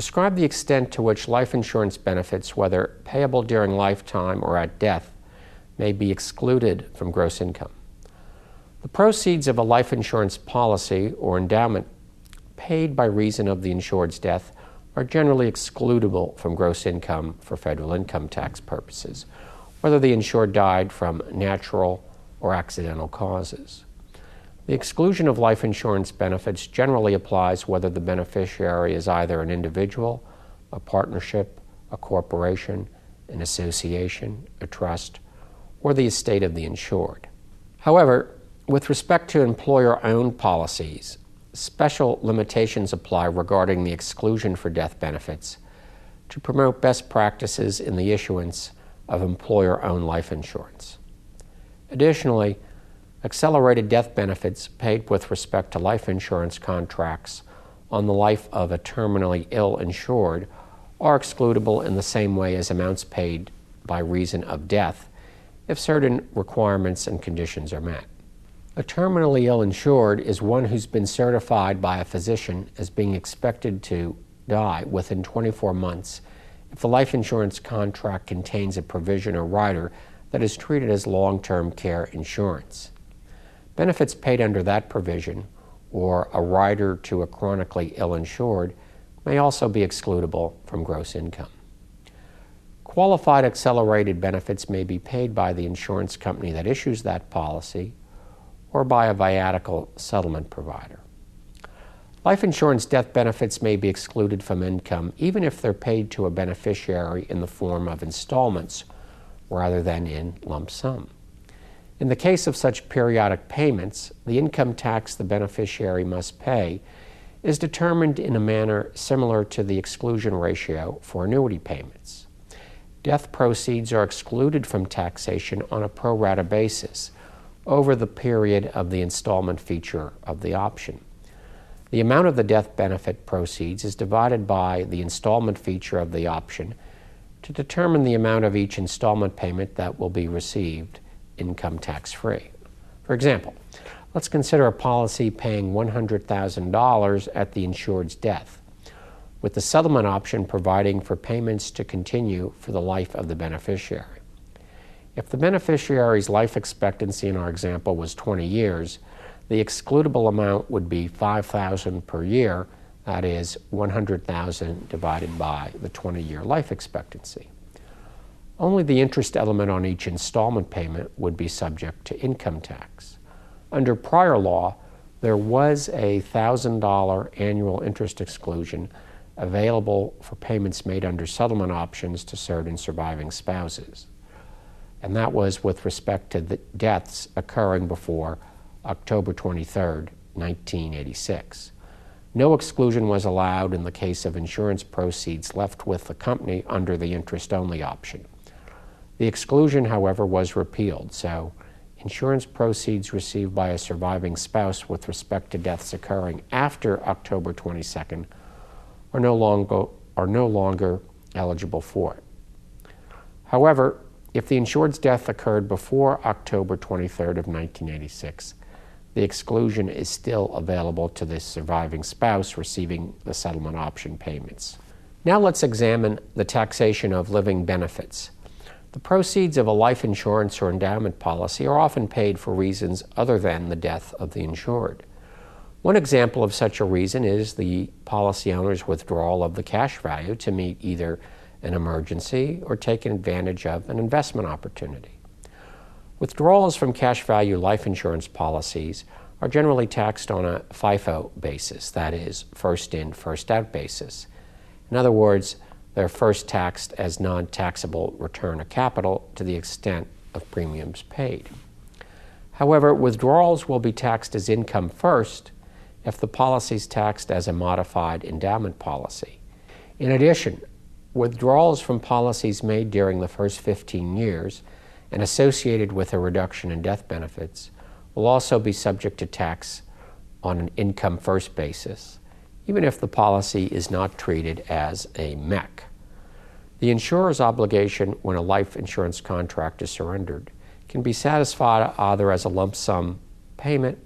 Describe the extent to which life insurance benefits, whether payable during lifetime or at death, may be excluded from gross income. The proceeds of a life insurance policy or endowment paid by reason of the insured's death are generally excludable from gross income for federal income tax purposes, whether the insured died from natural or accidental causes. The exclusion of life insurance benefits generally applies whether the beneficiary is either an individual, a partnership, a corporation, an association, a trust, or the estate of the insured. However, with respect to employer owned policies, special limitations apply regarding the exclusion for death benefits to promote best practices in the issuance of employer owned life insurance. Additionally, accelerated death benefits paid with respect to life insurance contracts on the life of a terminally ill insured are excludable in the same way as amounts paid by reason of death if certain requirements and conditions are met. A terminally ill insured is one who's been certified by a physician as being expected to die within 24 months if the life insurance contract contains a provision or rider that is treated as long term care insurance. Benefits paid under that provision or a rider to a chronically ill insured may also be excludable from gross income. Qualified accelerated benefits may be paid by the insurance company that issues that policy or by a viatical settlement provider. Life insurance death benefits may be excluded from income even if they're paid to a beneficiary in the form of installments rather than in lump sum. In the case of such periodic payments, the income tax the beneficiary must pay is determined in a manner similar to the exclusion ratio for annuity payments. Death proceeds are excluded from taxation on a pro rata basis over the period of the installment feature of the option. The amount of the death benefit proceeds is divided by the installment feature of the option to determine the amount of each installment payment that will be received income tax free. For example, let's consider a policy paying $100,000 at the insured's death, with the settlement option providing for payments to continue for the life of the beneficiary. If the beneficiary's life expectancy in our example was 20 years, the excludable amount would be 5000 per year, that is 100,000 divided by the 20-year life expectancy. Only the interest element on each installment payment would be subject to income tax. Under prior law, there was a $1,000 annual interest exclusion available for payments made under settlement options to certain surviving spouses. And that was with respect to the deaths occurring before October 23, 1986. No exclusion was allowed in the case of insurance proceeds left with the company under the interest only option. The exclusion, however, was repealed, so insurance proceeds received by a surviving spouse with respect to deaths occurring after October 22nd are no longer, are no longer eligible for it. However, if the insured's death occurred before October 23rd of 1986, the exclusion is still available to the surviving spouse receiving the settlement option payments. Now let's examine the taxation of living benefits. The proceeds of a life insurance or endowment policy are often paid for reasons other than the death of the insured. One example of such a reason is the policy owner's withdrawal of the cash value to meet either an emergency or take advantage of an investment opportunity. Withdrawals from cash value life insurance policies are generally taxed on a FIFO basis, that is, first in, first out basis. In other words, they're first taxed as non taxable return of capital to the extent of premiums paid. However, withdrawals will be taxed as income first if the policy is taxed as a modified endowment policy. In addition, withdrawals from policies made during the first 15 years and associated with a reduction in death benefits will also be subject to tax on an income first basis even if the policy is not treated as a MEC. The insurer's obligation when a life insurance contract is surrendered can be satisfied either as a lump sum payment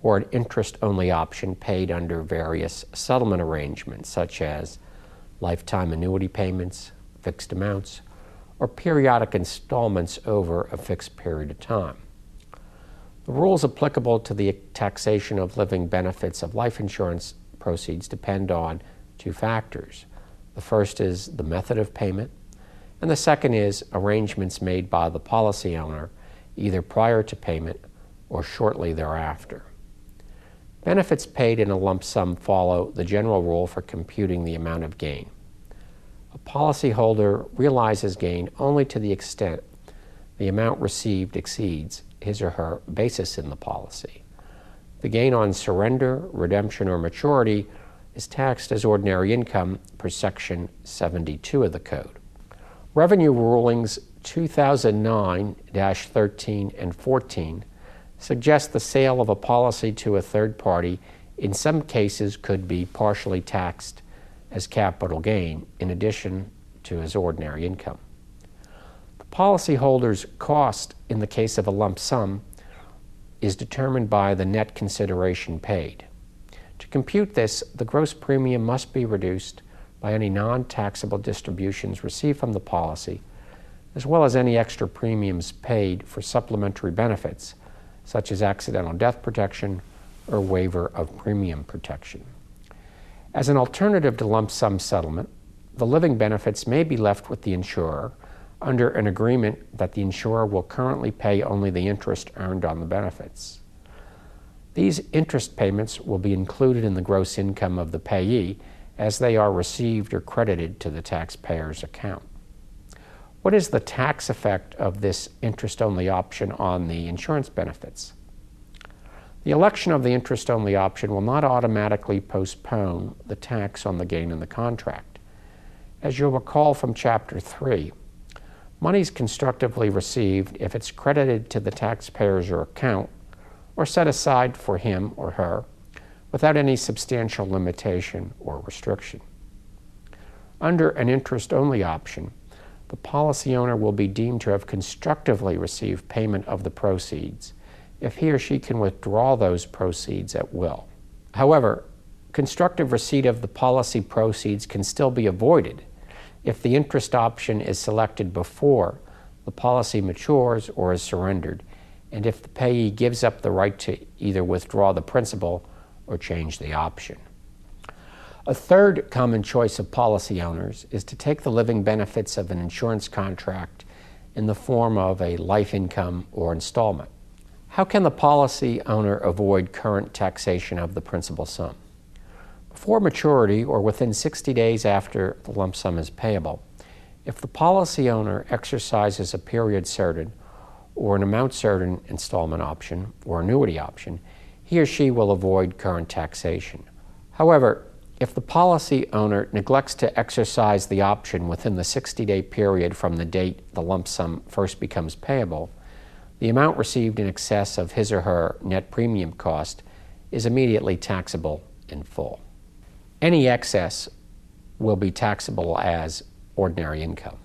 or an interest only option paid under various settlement arrangements, such as lifetime annuity payments, fixed amounts, or periodic installments over a fixed period of time. The rules applicable to the taxation of living benefits of life insurance proceeds depend on two factors. The first is the method of payment, and the second is arrangements made by the policy owner either prior to payment or shortly thereafter. Benefits paid in a lump sum follow the general rule for computing the amount of gain. A policyholder realizes gain only to the extent the amount received exceeds his or her basis in the policy. The gain on surrender, redemption, or maturity is taxed as ordinary income per Section 72 of the Code. Revenue rulings 2009 13 and 14 suggest the sale of a policy to a third party in some cases could be partially taxed as capital gain in addition to as ordinary income. The policyholder's cost in the case of a lump sum is determined by the net consideration paid. To compute this, the gross premium must be reduced by any non taxable distributions received from the policy, as well as any extra premiums paid for supplementary benefits, such as accidental death protection or waiver of premium protection. As an alternative to lump sum settlement, the living benefits may be left with the insurer under an agreement that the insurer will currently pay only the interest earned on the benefits. These interest payments will be included in the gross income of the payee as they are received or credited to the taxpayer's account. What is the tax effect of this interest only option on the insurance benefits? The election of the interest only option will not automatically postpone the tax on the gain in the contract. As you'll recall from Chapter 3, money is constructively received if it's credited to the taxpayer's account or set aside for him or her without any substantial limitation or restriction. Under an interest only option, the policy owner will be deemed to have constructively received payment of the proceeds if he or she can withdraw those proceeds at will. However, constructive receipt of the policy proceeds can still be avoided if the interest option is selected before the policy matures or is surrendered, and if the payee gives up the right to either withdraw the principal or change the option. A third common choice of policy owners is to take the living benefits of an insurance contract in the form of a life income or installment. How can the policy owner avoid current taxation of the principal sum? Before maturity or within 60 days after the lump sum is payable, if the policy owner exercises a period certain or an amount certain installment option or annuity option, he or she will avoid current taxation. However, if the policy owner neglects to exercise the option within the 60 day period from the date the lump sum first becomes payable, the amount received in excess of his or her net premium cost is immediately taxable in full. Any excess will be taxable as ordinary income.